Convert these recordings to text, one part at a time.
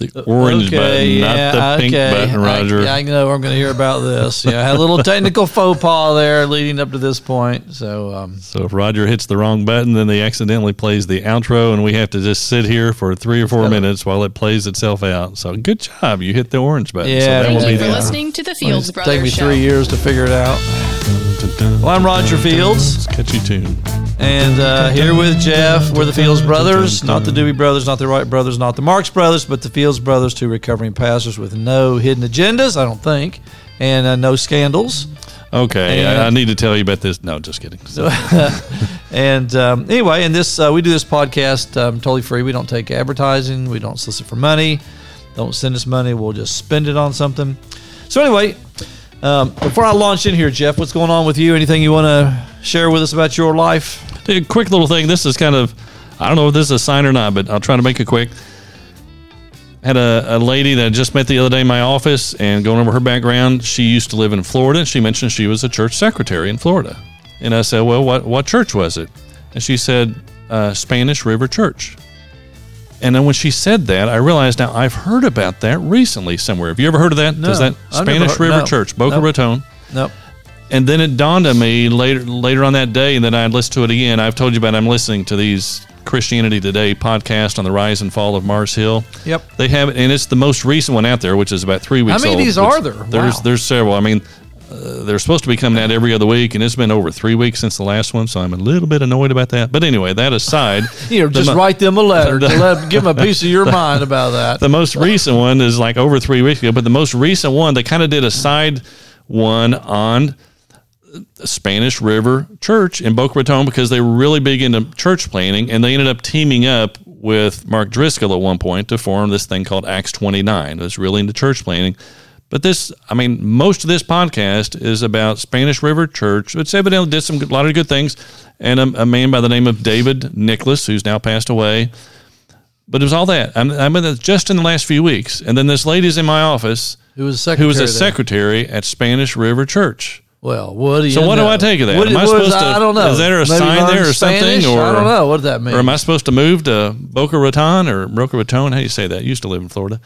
It's the orange Okay, button, yeah, not the pink okay. button, Roger. I, I know I'm going to hear about this. Yeah, I had a little technical faux pas there leading up to this point. So, um, so if Roger hits the wrong button, then they accidentally plays the outro, and we have to just sit here for three or four minutes while it plays itself out. So good job, you hit the orange button. Yeah, so that thank will Thank be you for the listening to the Fields it's Brothers taken me Show. three years to figure it out. Well, I'm Roger Fields, catchy tune. And uh, here with Jeff. We're the Fields Brothers, not the Doobie Brothers, not the Wright Brothers, not the Marx Brothers, but the Fields Brothers, two recovering pastors with no hidden agendas, I don't think, and uh, no scandals. Okay, And- I, I need to tell you about this. No, just kidding. And um, anyway, and this uh, we do this podcast um, totally free. We don't take advertising. We don't solicit for money. Don't send us money. We'll just spend it on something. So anyway, um, before I launch in here, Jeff, what's going on with you? Anything you want to share with us about your life? A quick little thing. This is kind of, I don't know if this is a sign or not, but I'll try to make it quick. Had a, a lady that I just met the other day in my office and going over her background. She used to live in Florida. She mentioned she was a church secretary in Florida. And I said, Well, what, what church was it? And she said, uh, Spanish River Church. And then when she said that, I realized now I've heard about that recently somewhere. Have you ever heard of that? No, Does that I've Spanish heard- River no. Church, Boca Nope. Raton? Nope. And then it dawned on me later later on that day, and then I listened to it again. I've told you about I'm listening to these Christianity Today podcast on the rise and fall of Mars Hill. Yep. They have it, and it's the most recent one out there, which is about three weeks How many of these are there? There's Wow. there's several. I mean, uh, they're supposed to be coming out every other week, and it's been over three weeks since the last one, so I'm a little bit annoyed about that. But anyway, that aside, You know, just mo- write them a letter give them a piece of your mind about that. the most recent one is like over three weeks ago, but the most recent one, they kind of did a side one on Spanish River Church in Boca Raton because they were really big into church planting, and they ended up teaming up with Mark Driscoll at one point to form this thing called Acts 29. It was really into church planting. But this, I mean, most of this podcast is about Spanish River Church, which evidently did some a lot of good things, and a, a man by the name of David Nicholas, who's now passed away. But it was all that. I'm, I'm in the, just in the last few weeks, and then this lady's in my office Who was secretary? who was a secretary at Spanish River Church. Well, what do you So what do? I take of that? What, Am I is- supposed to- I don't know. is there a Maybe sign there or something, or- I don't know. What does that mean? Or am I supposed to move to Boca Raton or Boca Raton? How do you say that? You used to live in Florida.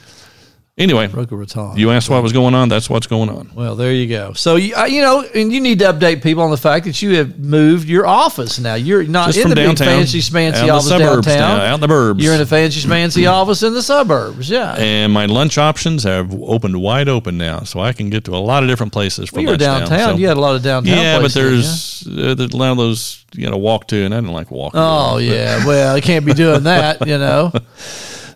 Anyway, Raton. you asked what was going on. That's what's going on. Well, there you go. So you, uh, you know, and you need to update people on the fact that you have moved your office now. You're not Just in the downtown, big fancy out in the office suburbs downtown. now, out in the burbs. You're in a fancy schmancy office in the suburbs. Yeah. and my lunch options have opened wide open now, so I can get to a lot of different places for you were now, downtown. so- You had a lot of downtown. yeah, but there's uh, there's a lot of those you know walk to, and I didn't like walking. Oh But- yeah. Well, I can't be doing that. You know.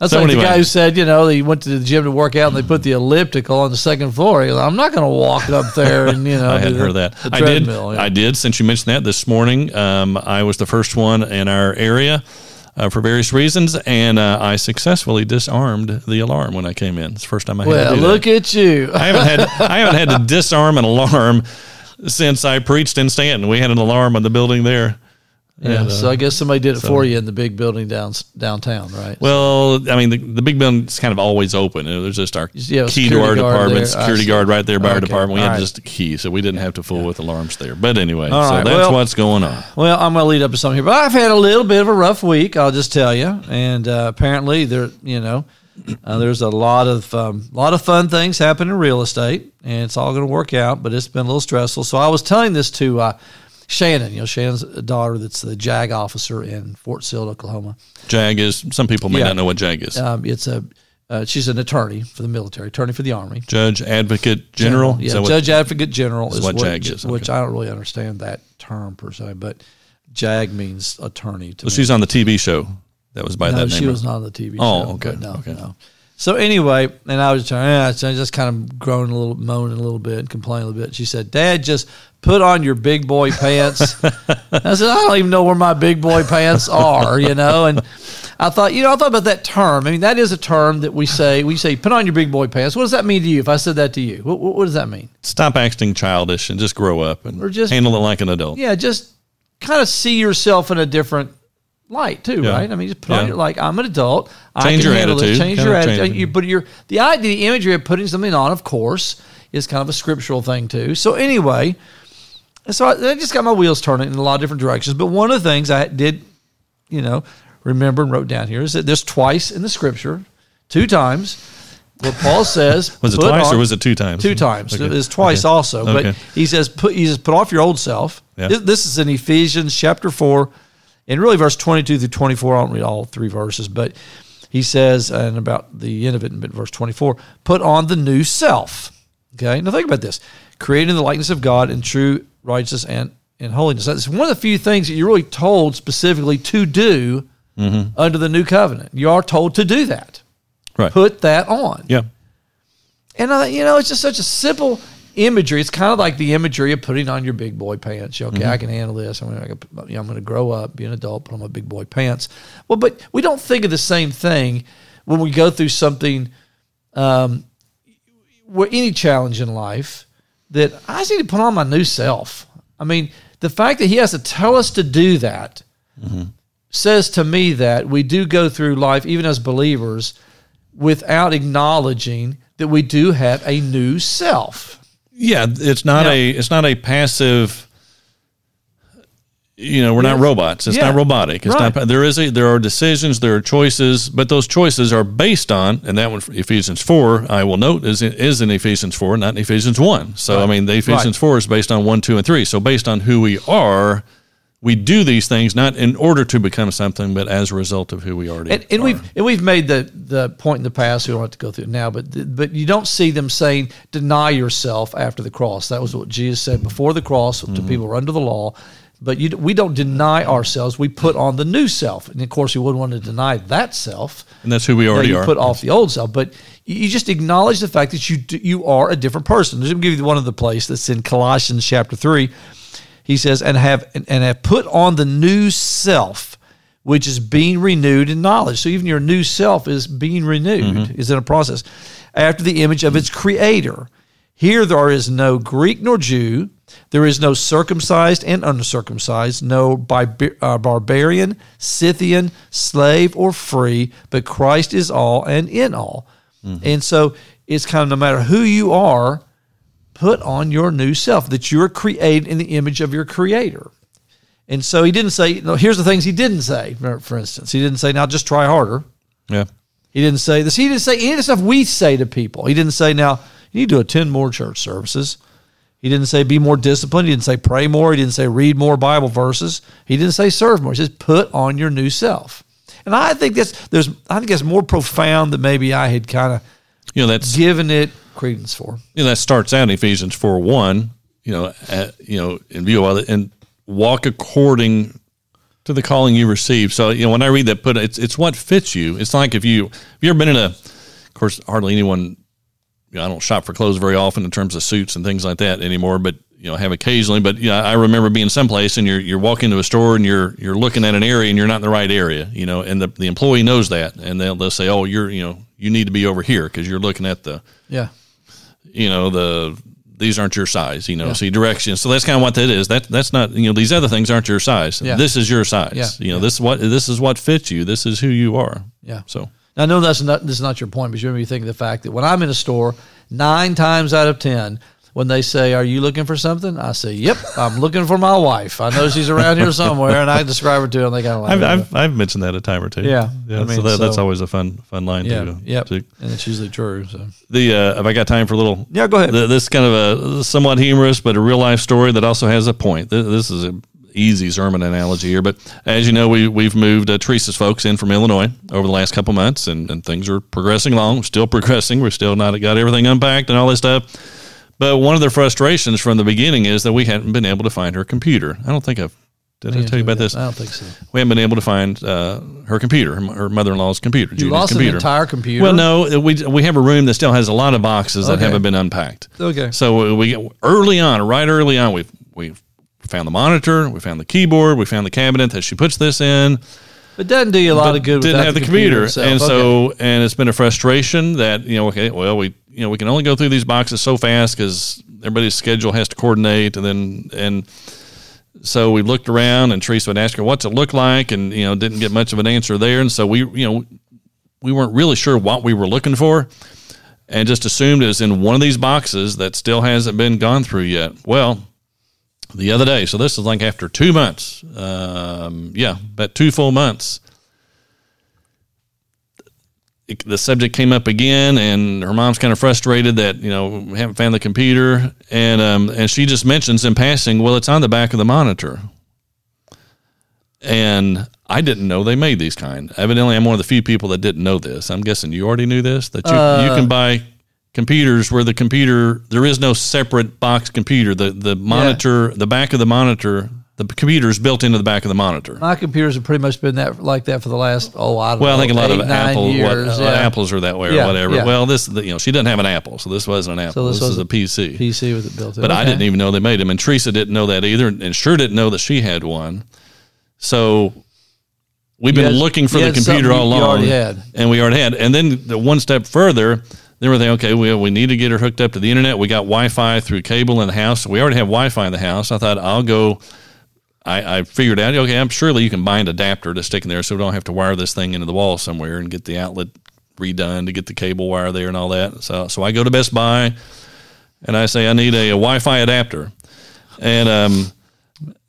That's So like anyway. the guy who said, you know, he went to the gym to work out and they put the elliptical on the second floor. He goes, I'm not going to walk up there and you know. I hadn't the- heard of that. I did. yeah. I did. Since you mentioned that this morning, um, I was the first one in our area uh, for various reasons, and uh, I successfully disarmed the alarm when I came in. It's the first time I had Well, look that. at you. I haven't had I haven't had to disarm an alarm since I preached in Stanton. We had an alarm on the building there. Yeah, And, uh, so I guess somebody did it for you in the big building down downtown, right? Well, I mean, the, the big building's kind of always open. There's just our Yeah, key to our department, there. Security guard right there by our department. We all had right. just a key, so we didn't have to fool with alarms there. But anyway, All so right, that's well- what's going on. Well, I'm going to lead up to something here, but I've had a little bit of a rough week. I'll just tell you, and uh, apparently there, you know, uh, there's a lot of um, lot of fun things happening in real estate, and it's all going to work out. But it's been a little stressful. So I was telling this to uh, Shannon. You know, Shannon's daughter, that's the JAG officer in Fort Sill, Oklahoma. JAG is some people may Yeah. not know what JAG is. Um, it's a uh, she's an attorney for the military, attorney for the army. Judge Advocate General. Is Yeah, what- Judge Advocate General is what what, JAG is, which okay. I don't really understand that term per se, but JAG means attorney to well, me. she's on the TV show that was by no, that name. she was not on the TV show. Oh, okay, No, okay. no. So anyway, and I was trying, yeah, so I just kind of groaning a little, moaning a little bit, and complaining a little bit. She said, "Dad, just put on your big boy pants." I said, "I don't even know where my big boy pants are," you know. And I thought, you know, I thought about that term. I mean, that is a term that we say. We say, "Put on your big boy pants." What does that mean to you? If I said that to you, what, what, what does that mean? Stop acting childish and just grow up and Or just- handle it like an adult. Yeah, just kind of see yourself in a different light too, Yeah. right? I mean, just put Yeah. on your like I'm an adult. I Change can your handle attitude. It. Change Kind your attitude. You, but your the idea, the imagery of putting something on, of course, is kind of a scriptural thing too. So anyway, so I, I just got my wheels turning in a lot of different directions. But one of the things I did, you know, remember and wrote down here is that there's twice in the scripture two times What Paul says, Was it twice on- or was it two times? two times? Okay. It was twice Okay. also, but Okay. he says, put he says, put he says, put off your old self. Yeah. This, this is in Ephesians chapter four, and really verse twenty-two through twenty-four. I don't read all three verses, but he says, and about the end of it in verse twenty-four, put on the new self. Okay, now think about this: created in the likeness of God in true righteousness and and holiness. That's one of the few things that you're really told specifically to do Mm-hmm. under the new covenant. You are told to do that. Right. Put that on. yeah. And uh, you know, it's just such a simple imagery. It's kind of like the imagery of putting on your big boy pants. Okay, I can handle this. I'm going to, you know, to grow up, be an adult, put on my big boy pants. Well, but we don't think of the same thing when we go through something, um, where any challenge in life that I just need to put on my new self. I mean, the fact that he has to tell us to do that says to me that we do go through life, even as believers, without acknowledging that we do have a new self. Yeah, it's not a it's not a passive. You know, we're not robots. It's Yeah. not robotic. It's Right. not. There is a there are decisions, there are choices, but those choices are based on, and that one, Ephesians four, I will note is is in Ephesians four, not in Ephesians one. So I mean, the Ephesians Right. four is based on one, two, and three. So based on who we are, we do these things not in order to become something, but as a result of who we already And, and are. we've and we've made the the point in the past. We don't have to go through it now, but but you don't see them saying deny yourself after the cross. That was what Jesus said before the cross Mm-hmm. to people who are under the law. But you, we don't deny ourselves. We put on the new self, and of course, you wouldn't want to deny that self. and that's who we already you are. put off the old self, but you you just acknowledge the fact that you you are a different person. Let me give you one of the place that's in Colossians chapter three. He says, "And have and have put on the new self, which is being renewed in knowledge." So even your new self is being renewed, is in a process after the image of its creator. Here there is no Greek nor Jew, there is no circumcised and uncircumcised, no barba- uh, barbarian, Scythian, slave, or free, but Christ is all and in all. And so it's kind of no matter who you are, put on your new self, that you're created in the image of your creator. And so he didn't say, no, here's the things he didn't say, for instance. He didn't say, now just try harder. yeah. He didn't say this. He didn't say any of the stuff we say to people. He didn't say, now, you need to attend more church services. He didn't say be more disciplined. He didn't say pray more. He didn't say read more Bible verses. He didn't say serve more. He says put on your new self. And I think that's there's I think that's more profound than maybe I had kind of You know, that's given it credence for. you know, that starts out in Ephesians four one. You know, at, you know, in view of it, and walk according to the calling you receive. So you know, when I read that, put it's it's what fits you. It's like if you if you ever been in a, of course, hardly anyone. You know, I don't shop for clothes very often in terms of suits and things like that anymore, but you know, have occasionally. But you know, I remember being someplace and you're you're walking to a store and you're you're looking at an area and you're not in the right area. You know, and the the employee knows that, and they'll they'll say, oh, you're you know, you need to be over here because you're looking at the Yeah. You know the these aren't your size you know see directions so that's kind of what that is. That that's not you know these other things aren't your size. Yeah. this is your size. Yeah. you know this is what this is what fits you. This is who you are. Yeah. so. I know that's not this is not your point, but you remember you think of the fact that when I'm in a store, nine times out of ten, when they say, "Are you looking for something?" I say, "Yep, I'm looking for my wife. I know she's around here somewhere," and I describe her to them. They kind of like, I've, I've I've mentioned that a time or two Yeah. yeah I mean, so, that, that's always a fun fun line yeah, to yep, to- and it's usually true. So the uh, have I got time for a little yeah, go ahead. Th- This is kind of a somewhat humorous, but a real life story that also has a point. Th- This is an easy sermon analogy here, but as you know, we we've moved uh, Teresa's folks in from Illinois over the last couple months, and, and things are progressing along. Still progressing. We're still not got everything unpacked and all this stuff. But one of the frustrations from the beginning is that we hadn't been able to find her computer. I don't think I've did I tell you about this? I don't think so. We haven't been able to find uh, her computer, her, her mother-in-law's computer. You Judy's lost computer. an entire computer. Well, no, we we have a room that still has a lot of boxes that Okay. haven't been unpacked. Okay. So we get early on, right early on, we we found the monitor, we found the keyboard, we found the cabinet that she puts this in. It doesn't do you a lot of good. Didn't have the computer, itself. and Okay. so and it's been a frustration that you know okay, well we you know we can only go through these boxes so fast because everybody's schedule has to coordinate, and then and so we looked around, and Teresa would ask her what's it look like, and you know didn't get much of an answer there, and so we you know we weren't really sure what we were looking for. And just assumed it was in one of these boxes that still hasn't been gone through yet. Well, the other day. So this is like after two months. Um, yeah, about two full months. it, the subject came up again, and her mom's kind of frustrated that you know we haven't found the computer, and um, and she just mentions in passing, well, it's on the back of the monitor, and I didn't know they made these kind. Evidently, I'm one of the few people that didn't know this. I'm guessing you already knew this that you you can buy computers where the computer there is no separate box computer. The the monitor, the back of the monitor, the computer is built into the back of the monitor. My computers have pretty much been that like that for the last oh I don't Well, know, I think a lot eight, of Apple what, years. uh, yeah. apples are that way or Yeah, whatever. yeah. Well, this you know she doesn't have an Apple, so this wasn't an Apple. So this this, was is a PC. PC with it built in. But I didn't even know they made them, and Teresa didn't know that either, and sure didn't know that she had one. So we've been had- looking for the computer all you along, and we already had. And then the one step further, then we're thinking, okay, we we need to get her hooked up to the internet. We got Wi-Fi through cable in the house. We already have Wi-Fi in the house. I thought I'll go. I, I figured out, okay, I'm surely you can buy an adapter to stick in there, so we don't have to wire this thing into the wall somewhere and get the outlet redone to get the cable wire there and all that. So so I go to Best Buy and I say I need a, a Wi-Fi adapter, and um,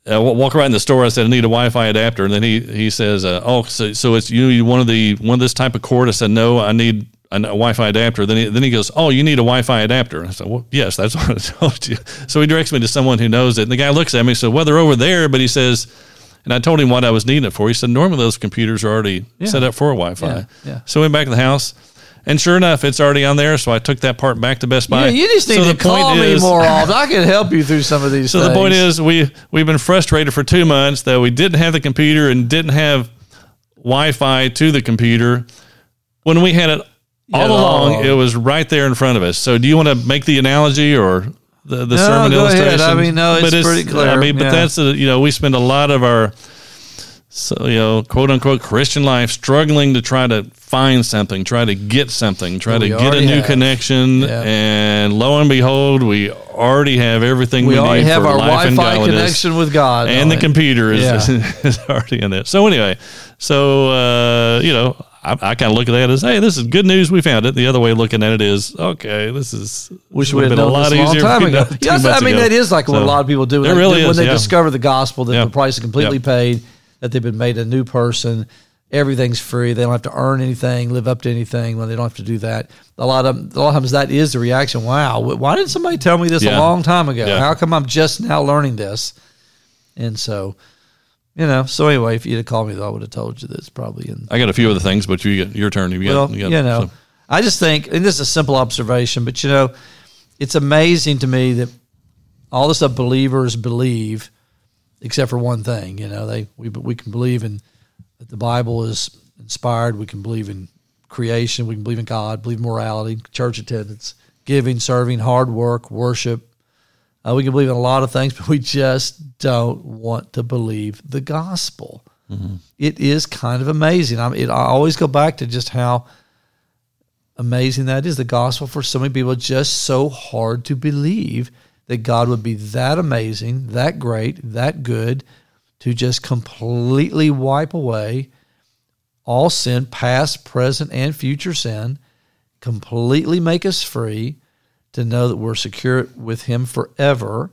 I walk around in the store. I said I need a Wi-Fi adapter, and then he he says, uh, "Oh, so, so it's you you one of the one of this type of cord?" I said, "No, I need." A a Wi-Fi adapter. Then he, then he goes, "Oh, you need a Wi-Fi adapter." I said, "Well, yes, that's what I told you." So he directs me to someone who knows it. And the guy looks at me, and said, "Well, they're over there," but he says, and I told him what I was needing it for. He said, "Normally those computers are already set up for Wi-Fi." Yeah, yeah. So we went back to the house, and sure enough, it's already on there. So I took that part back to Best Buy. Yeah, you just need so to the point call me is- more often. I can help you through some of these. so the point is, we we've been frustrated for two months that we didn't have the computer and didn't have Wi-Fi to the computer when we had it all along. all- It was right there in front of us. So do you want to make the analogy or the, the No, sermon go ahead. illustration? I mean, no, it's pretty clear. I mean, but Yeah. that's a, you know we spend a lot of our so you know quote unquote Christian life struggling to try to find something, try to get something, try We to get a new have. connection, Yeah. and lo and behold, we already have everything we, we already need have for our life and Wi-Fi connection with God and the it. computer is, Yeah. is already in there. So anyway, so uh, you know, I, I kind of look at that as, hey, this is good news. We found it. The other way of looking at it is, okay, this is Wish we had have known this a long time ago. Yes, I mean ago. that is like what a lot of people do. When they- really when is, they yeah. discover the gospel that Yeah. the price is completely Yep. paid, that they've been made a new person. Everything's free. They don't have to earn anything, live up to anything. When they don't have to do that, a lot of a lot of times that is the reaction. Wow, why didn't somebody tell me this Yeah. a long time ago? Yeah. How come I'm just now learning this? And so, you know. So anyway, if you'd have called me, though, I would have told you this probably in I got a few other things, but you get your turn. You got, well, you you, know, so- I just think, and this is a simple observation, but you know, it's amazing to me that all the stuff believers believe, except for one thing. You know, they we we can believe in that the Bible is inspired. We can believe in creation. We can believe in God. Believe in morality, church attendance, giving, serving, hard work, worship. Uh, we can believe in a lot of things, but we just don't want to believe the gospel. It is kind of amazing. I, it, I always go back to just how amazing that is. The gospel for so many people just so hard to believe that God would be that amazing, that great, that good, to just completely wipe away all sin, past, present, and future sin, completely make us free, to know that we're secure with Him forever.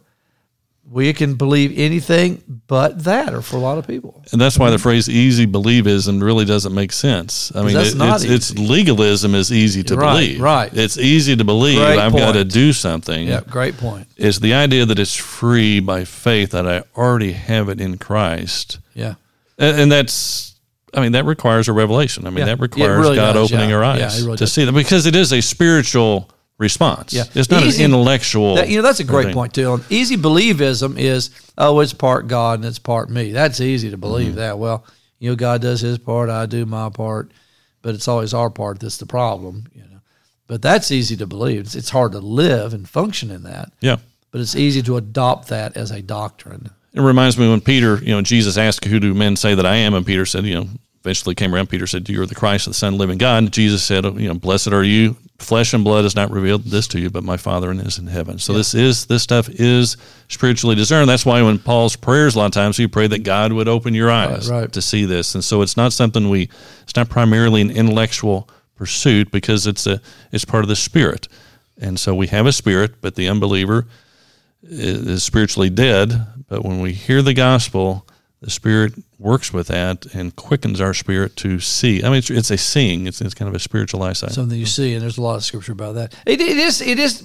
We can believe anything but that, or for a lot of people. and that's why the phrase "easy believism" really doesn't make sense. I mean, it- it's, it's legalism is easy to Right, believe. right. It's easy to believe. Great I've got to do something. Yeah, great point. It's the idea that it's free by faith that I already have it in Christ. Yeah. And, and that's, I mean, that requires a revelation. I mean, Yeah. that requires really God does, opening yeah. our eyes Yeah, really to does. see that because it is a spiritual response. Yeah. It's not Easy- an intellectual. That, you know, that's a great thing. point too. Easy believism is, oh, it's part God and it's part me. That's easy to believe Mm-hmm. that. Well, you know, God does His part, I do my part, but it's always our part that's the problem. You know, but that's easy to believe. It's, it's hard to live and function in that, Yeah. but it's easy to adopt that as a doctrine. It reminds me when Peter, you know, Jesus asked, Who do men say that I am? And Peter said, You know, eventually came around. Peter said, You are the Christ, the Son of the living God. And Jesus said, You know, blessed are you. Flesh and blood has not revealed this to you, but my Father is in heaven. So this is, this stuff is spiritually discerned. That's why when Paul's prayers, a lot of times he prayed that God would open your eyes right. to see this. And so it's not something we, it's not primarily an intellectual pursuit because it's a, it's part of the spirit. And so we have a spirit, but the unbeliever is spiritually dead. But when we hear the gospel, the Spirit works with that and quickens our spirit to see. I mean, it's, it's a seeing. It's, it's kind of a spiritual eyesight. something you see, and there's a lot of scripture about that. It, it is it is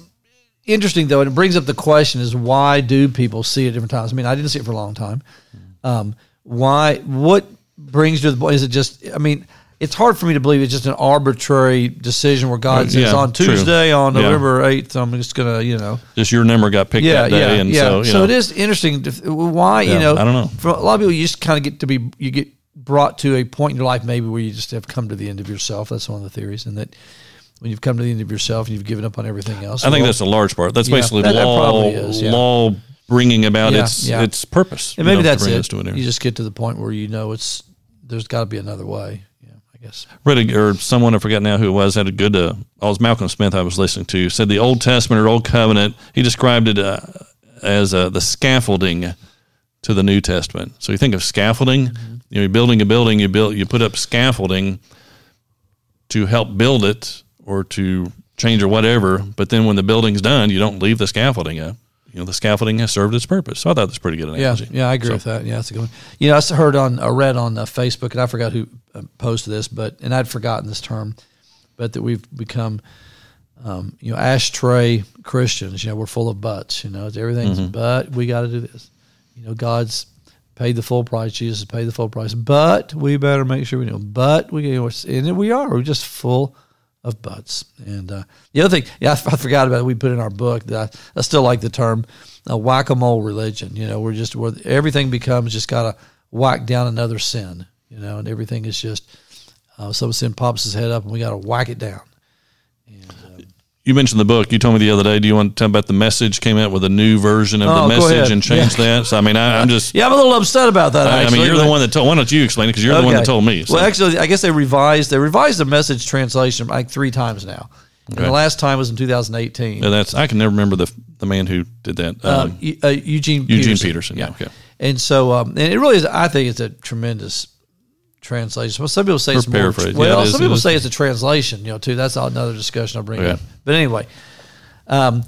interesting though, and it brings up the question: is why do people see it different times? I mean, I didn't see it for a long time. Um, why? What brings you to the point? Is it just? I mean. It's hard for me to believe it's just an arbitrary decision where God Uh, says yeah, on true. Tuesday, on November eighth, I'm just gonna, you know, Just your number got picked yeah, that day, yeah, and yeah. so you know, it is interesting. To, why you know? I don't know. For a lot of people, you just kind of get to be you get brought to a point in your life maybe where you just have come to the end of yourself. That's one of the theories, and that when you've come to the end of yourself and you've given up on everything else. I think well, that's a large part. That's Yeah, basically that- that law, probably is, yeah. law bringing about Yeah, its yeah. its purpose. and you maybe know, that's it. to. You just get to the point where you know it's there's got to be another way. Yeah, guess. read a, or someone I forget now who it was had a good. Uh, oh, it was Malcolm Smith I was listening to said the Old Testament or Old Covenant. He described it uh, as uh, the scaffolding to the New Testament. So you think of scaffolding. Mm-hmm. You know, you're building a building. You build. You put up scaffolding to help build it or to change or whatever. But then when the building's done, you don't leave the scaffolding up. You know, the scaffolding has served its purpose. So I thought that's pretty good Yeah, analogy. yeah, I agree So- with that. Yeah, that's a good one. You know, I heard on, I read on uh, Facebook, and I forgot who uh, posted this, but and I'd forgotten this term, but that we've become, um, you know, ashtray Christians. You know, we're full of buts. You know, it's everything's Mm-hmm. but we got to do this. You know, God's paid the full price. Jesus has paid the full price, but we better make sure we know. But we, you know, and we are. We're just full of butts. And uh, the other thing, yeah, I, I forgot about it. We put in our book that I, I still like the term uh, whack a mole religion. You know, we're just where everything becomes just got to whack down another sin. You know, and everything is just uh, some sin pops his head up, and we got to whack it down. You mentioned the book. You told me the other day. Do you want to tell about the message? Came out with a new version of Oh, the message and changed that. So I mean, I, I'm just. Yeah, I'm a little upset about that. I, I mean, you're the one that told. Why don't you explain it? Because you're the one that told me. So. Well, actually, I guess they revised they revised the message translation like three times now. And the last time was in 2018. Yeah, that's. I can never remember the the man who did that. uh, Um, uh, Eugene Eugene Peterson. Peterson. Yeah. Okay. And so, um, and it really is. I think it's a tremendous translation. Well, some people say Or it's more. Yeah, Well, it is, some it people is. say it's a translation. You know, too. That's another discussion I'll bring up. But anyway, um,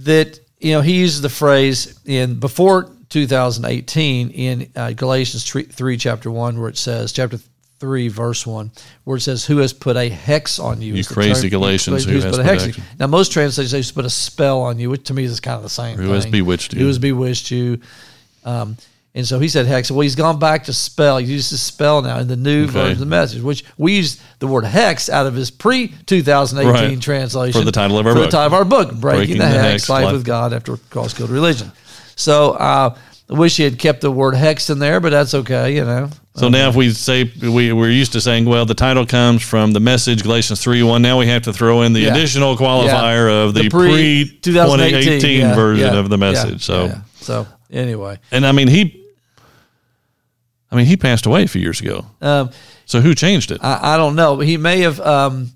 that you know he uses the phrase in before 2018 in uh, Galatians 3, 3 chapter one where it says chapter three verse one where it says who has put a hex on you? You Is crazy Galatians, who who's has put a hex? Now most translations put a spell on you, which to me is kind of the same. Who has bewitched you. Who has bewitched you? Um, and so he said hex. Well, he's gone back to spell. He uses spell now in the new Okay. version of the message, which we use the word hex out of his pre 2018 Right. translation For the title of our for book. the title of our book, Breaking, Breaking the, the Hex, Hex, Life Life- with God After Cross Killed Religion. So uh, I wish he had kept the word hex in there, but that's okay, you know. So now, if we say we we're used to saying, well, the title comes from the message Galatians three one. Now we have to throw in the Yeah. additional qualifier Yeah. of the, pre- pre 2018 yeah, version of the message. so, so anyway, and I mean he, I mean he passed away a few years ago. um, So who changed it? I, I don't know. He may have. Um,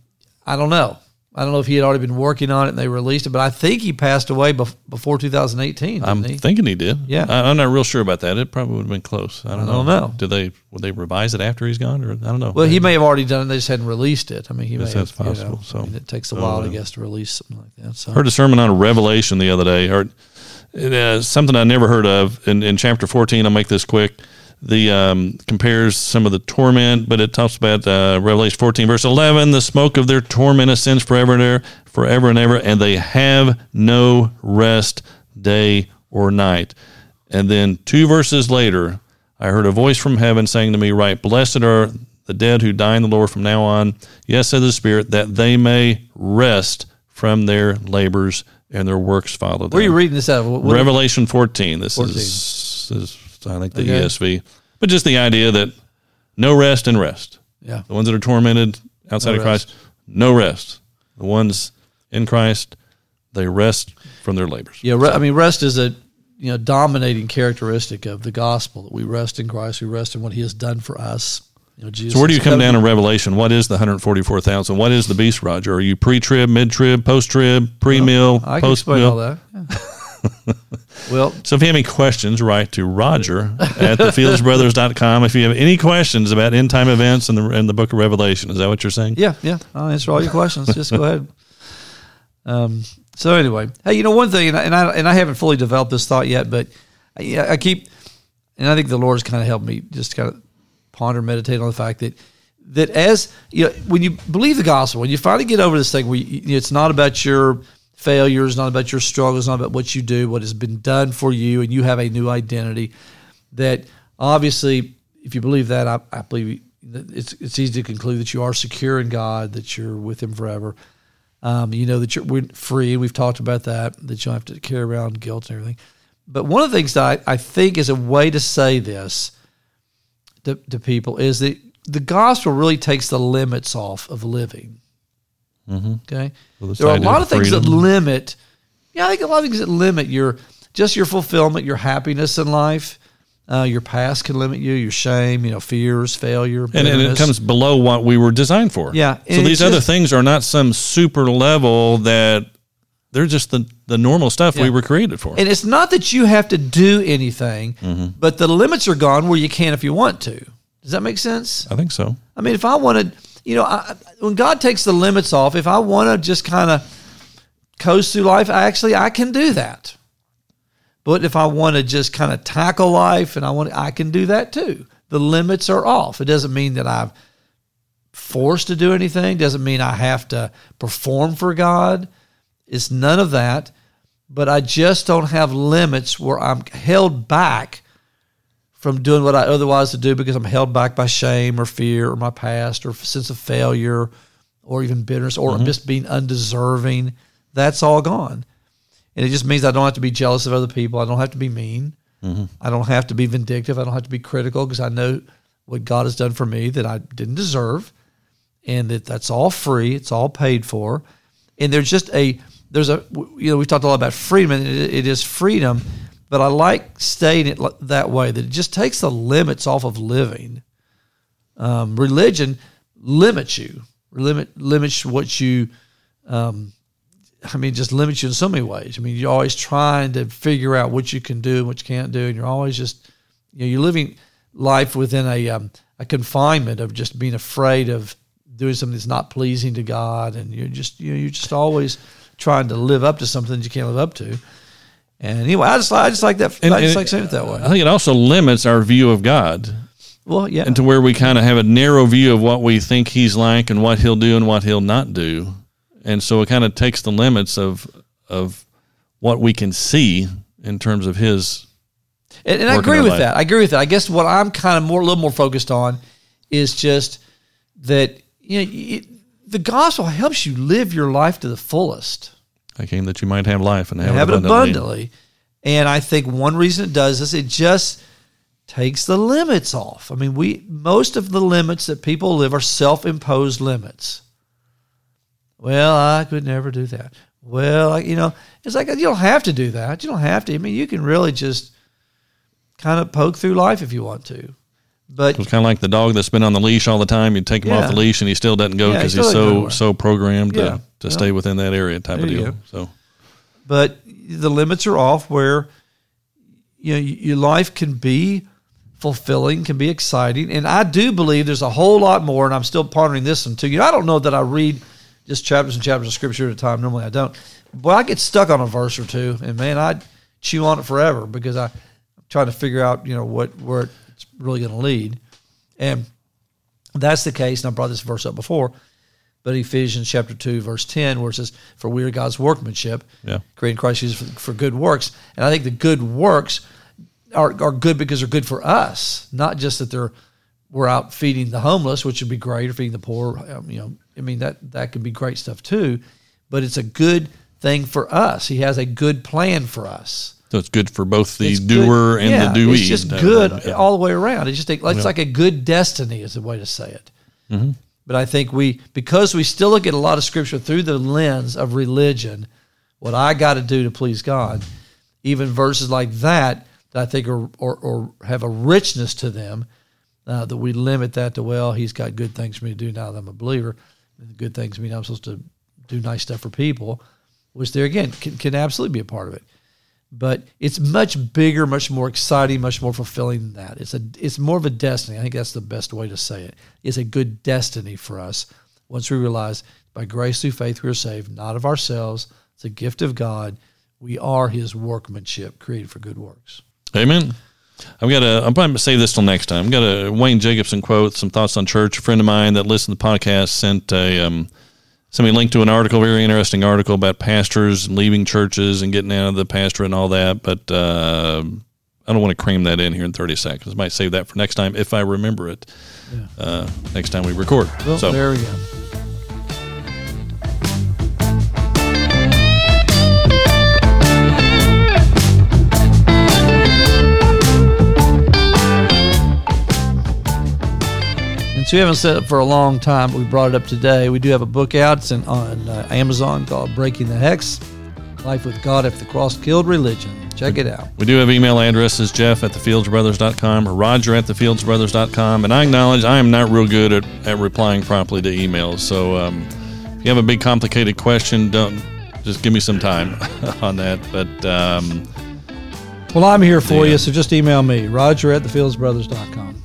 I don't know. I don't know if he had already been working on it and they released it, but I think he passed away bef- before 2018. Didn't I'm he? thinking he did. Yeah. I, I'm not real sure about that. It probably would have been close. I don't, know. don't know. Did they would they revise it after he's gone, or I don't know. well, he may have already done it. They just hadn't released it. I mean, he Yes, may that's have. you possible. know, So- I mean, it takes a so, while, I uh, guess, to release something like that. So heard a sermon on Revelation the other day. Heard uh, something I never heard of in, in chapter 14. I'll make this quick. The um, compares some of the torment, but it talks about uh, Revelation 14, verse 11. The smoke of their torment ascends forever and ever, forever and ever, and they have no rest day or night. And then two verses later, I heard a voice from heaven saying to me, "Right, blessed are the dead who die in the Lord from now on. Yes, said the Spirit, that they may rest from their labors and their works follow them." where are you reading this out? of? What, what- Revelation 14. This 14. is, is I think the Okay. ESV, but just the idea that no rest and rest. yeah. The ones that are tormented outside No of Christ, no rest. The ones in Christ, they rest from their labors. Yeah, re- I mean, rest is a you know dominating characteristic of the gospel that we rest in Christ, we rest in what He has done for us. You know, Jesus. So where do you come down in Revelation? What is the 144,000? What is the beast, Roger? Are you pre-trib, mid-trib, post-trib, pre-meal, I can explain all that. Yeah. well, So if you have any questions, write to Roger at thefieldsbrothers.com. If you have any questions about end time events in the in the book of Revelation, is that what you're saying? yeah, yeah, I'll answer all your questions. Just go ahead. Um. So anyway, hey, you know one thing, and I, and I and I haven't fully developed this thought yet, but I, I keep and I think the Lord's kind of helped me just kind of ponder, meditate on the fact that that as you know, when you believe the gospel, when you finally get over this thing where you, it's not about your failures, not about your struggles, not about what you do, what has been done for you, and you have a new identity. That obviously, if you believe that, I, I believe it's it's easy to conclude that you are secure in God, that you're with Him forever. Um, you know that you're free. We've talked about that. That you don't have to carry around guilt and everything. But one of the things that I, I think is a way to say this to, to people is that the gospel really takes the limits off of living. Mm-hmm. Okay, well, there are a lot of things that limit. Yeah, I think a lot of things that limit your just your fulfillment, your happiness in life. Uh, your past can limit you, your shame, you know, fears, failure, and, and, it comes below what we were designed for. Yeah. So these other things are not some super level that they're just the, the normal stuff yeah. we were created for. And it's not that you have to do anything, mm-hmm. but the limits are gone where you can if you want to. Does that make sense? I think so. I mean, if I wanted, you know, I, when God takes the limits off, if I want to just kind of coast through life, actually, I can do that. But if I want to just kind of tackle life and I want, I can do that too. The limits are off. It doesn't mean that I'm forced to do anything. Doesn't mean I have to perform for God. It's none of that. But I just don't have limits where I'm held back from doing what I otherwise would do because I'm held back by shame or fear or my past or sense of failure or even bitterness or mm-hmm. just being undeserving. That's all gone. And it just means I don't have to be jealous of other people. I don't have to be mean. Mm-hmm. I don't have to be vindictive. I don't have to be critical because I know what God has done for me that I didn't deserve, and that that's all free. It's all paid for, and there's just a there's a you know we talked a lot about freedom, and it, it is freedom, but I like stating it that way that it just takes the limits off of living. Um, religion limits you, limit limits what you um, I mean, just limits you in so many ways. I mean, you're always trying to figure out what you can do and what you can't do, and you're always just, you know, you're living life within a um, a confinement of just being afraid of doing something that's not pleasing to God, and you're just, you know, you're just always trying to live up to something that you can't live up to. And anyway, I just, I just like that. And, I just like saying it that way. I think it also limits our view of God. Well, yeah, and to where we kind of have a narrow view of what we think He's like and what He'll do and what He'll not do and so it kind of takes the limits of of what we can see in terms of his. And, and I agree with life. that. I agree with that. I guess what I'm kind of more a little more focused on is just that you know it, the gospel helps you live your life to the fullest. I came that you might have life and have, have it abundantly. abundantly. And I think one reason it does is it just takes the limits off. I mean, we most of the limits that people live are self-imposed limits. Well, I could never do that. Well, you know, it's like you don't have to do that. You don't have to. I mean, you can really just kind of poke through life if you want to. But it's kind of like the dog that's been on the leash all the time. You take him yeah. off the leash and he still doesn't go because yeah, he's so so programmed yeah. to, to stay within that area type there of deal. So, but the limits are off where you know your life can be fulfilling, can be exciting, and I do believe there's a whole lot more. And I'm still pondering this one too. You know, I don't know that I read just chapters and chapters of scripture at a time. Normally I don't. But I get stuck on a verse or two, and man, I chew on it forever because I, am trying to figure out, you know, what where it's really going to lead. And that's the case. And I brought this verse up before, but Ephesians chapter 2, verse 10, where it says, For we are God's workmanship, yeah. creating Christ Jesus for, for good works. And I think the good works are, are good because they're good for us, not just that they're we're out feeding the homeless, which would be great, or feeding the poor. Um, you know, I mean that that could be great stuff too, but it's a good thing for us. He has a good plan for us. So it's good for both the it's doer good, and yeah, the doer. It's just good yeah. all the way around. It's just a, it's yeah. like a good destiny is the way to say it. Mm-hmm. But I think we because we still look at a lot of scripture through the lens of religion, what I got to do to please God, even verses like that that I think are or, or have a richness to them uh, that we limit that to well, he's got good things for me to do now that I'm a believer good things mean I'm supposed to do nice stuff for people, which there again can, can absolutely be a part of it. But it's much bigger, much more exciting, much more fulfilling than that. It's a it's more of a destiny. I think that's the best way to say it. It's a good destiny for us once we realize by grace through faith we are saved, not of ourselves. It's a gift of God. We are His workmanship, created for good works. Amen. I've got a. I'm probably going to save this till next time. I've got a Wayne Jacobsen quote, some thoughts on church. A friend of mine that listened to the podcast sent a um, sent me a link to an article, very interesting article about pastors leaving churches and getting out of the pastor and all that. But uh, I don't want to cram that in here in 30 seconds. I might save that for next time if I remember it. Yeah. Uh, next time we record. Well, so there we go. So we haven't said it for a long time, but we brought it up today. We do have a book out. It's in, on uh, Amazon called Breaking the Hex Life with God If the Cross Killed Religion. Check it out. We do have email addresses jeff at thefieldsbrothers.com or roger at thefieldsbrothers.com. And I acknowledge I am not real good at, at replying promptly to emails. So um, if you have a big, complicated question, don't just give me some time on that. But. Um, well, I'm here for you, so just email me, roger at thefieldsbrothers.com.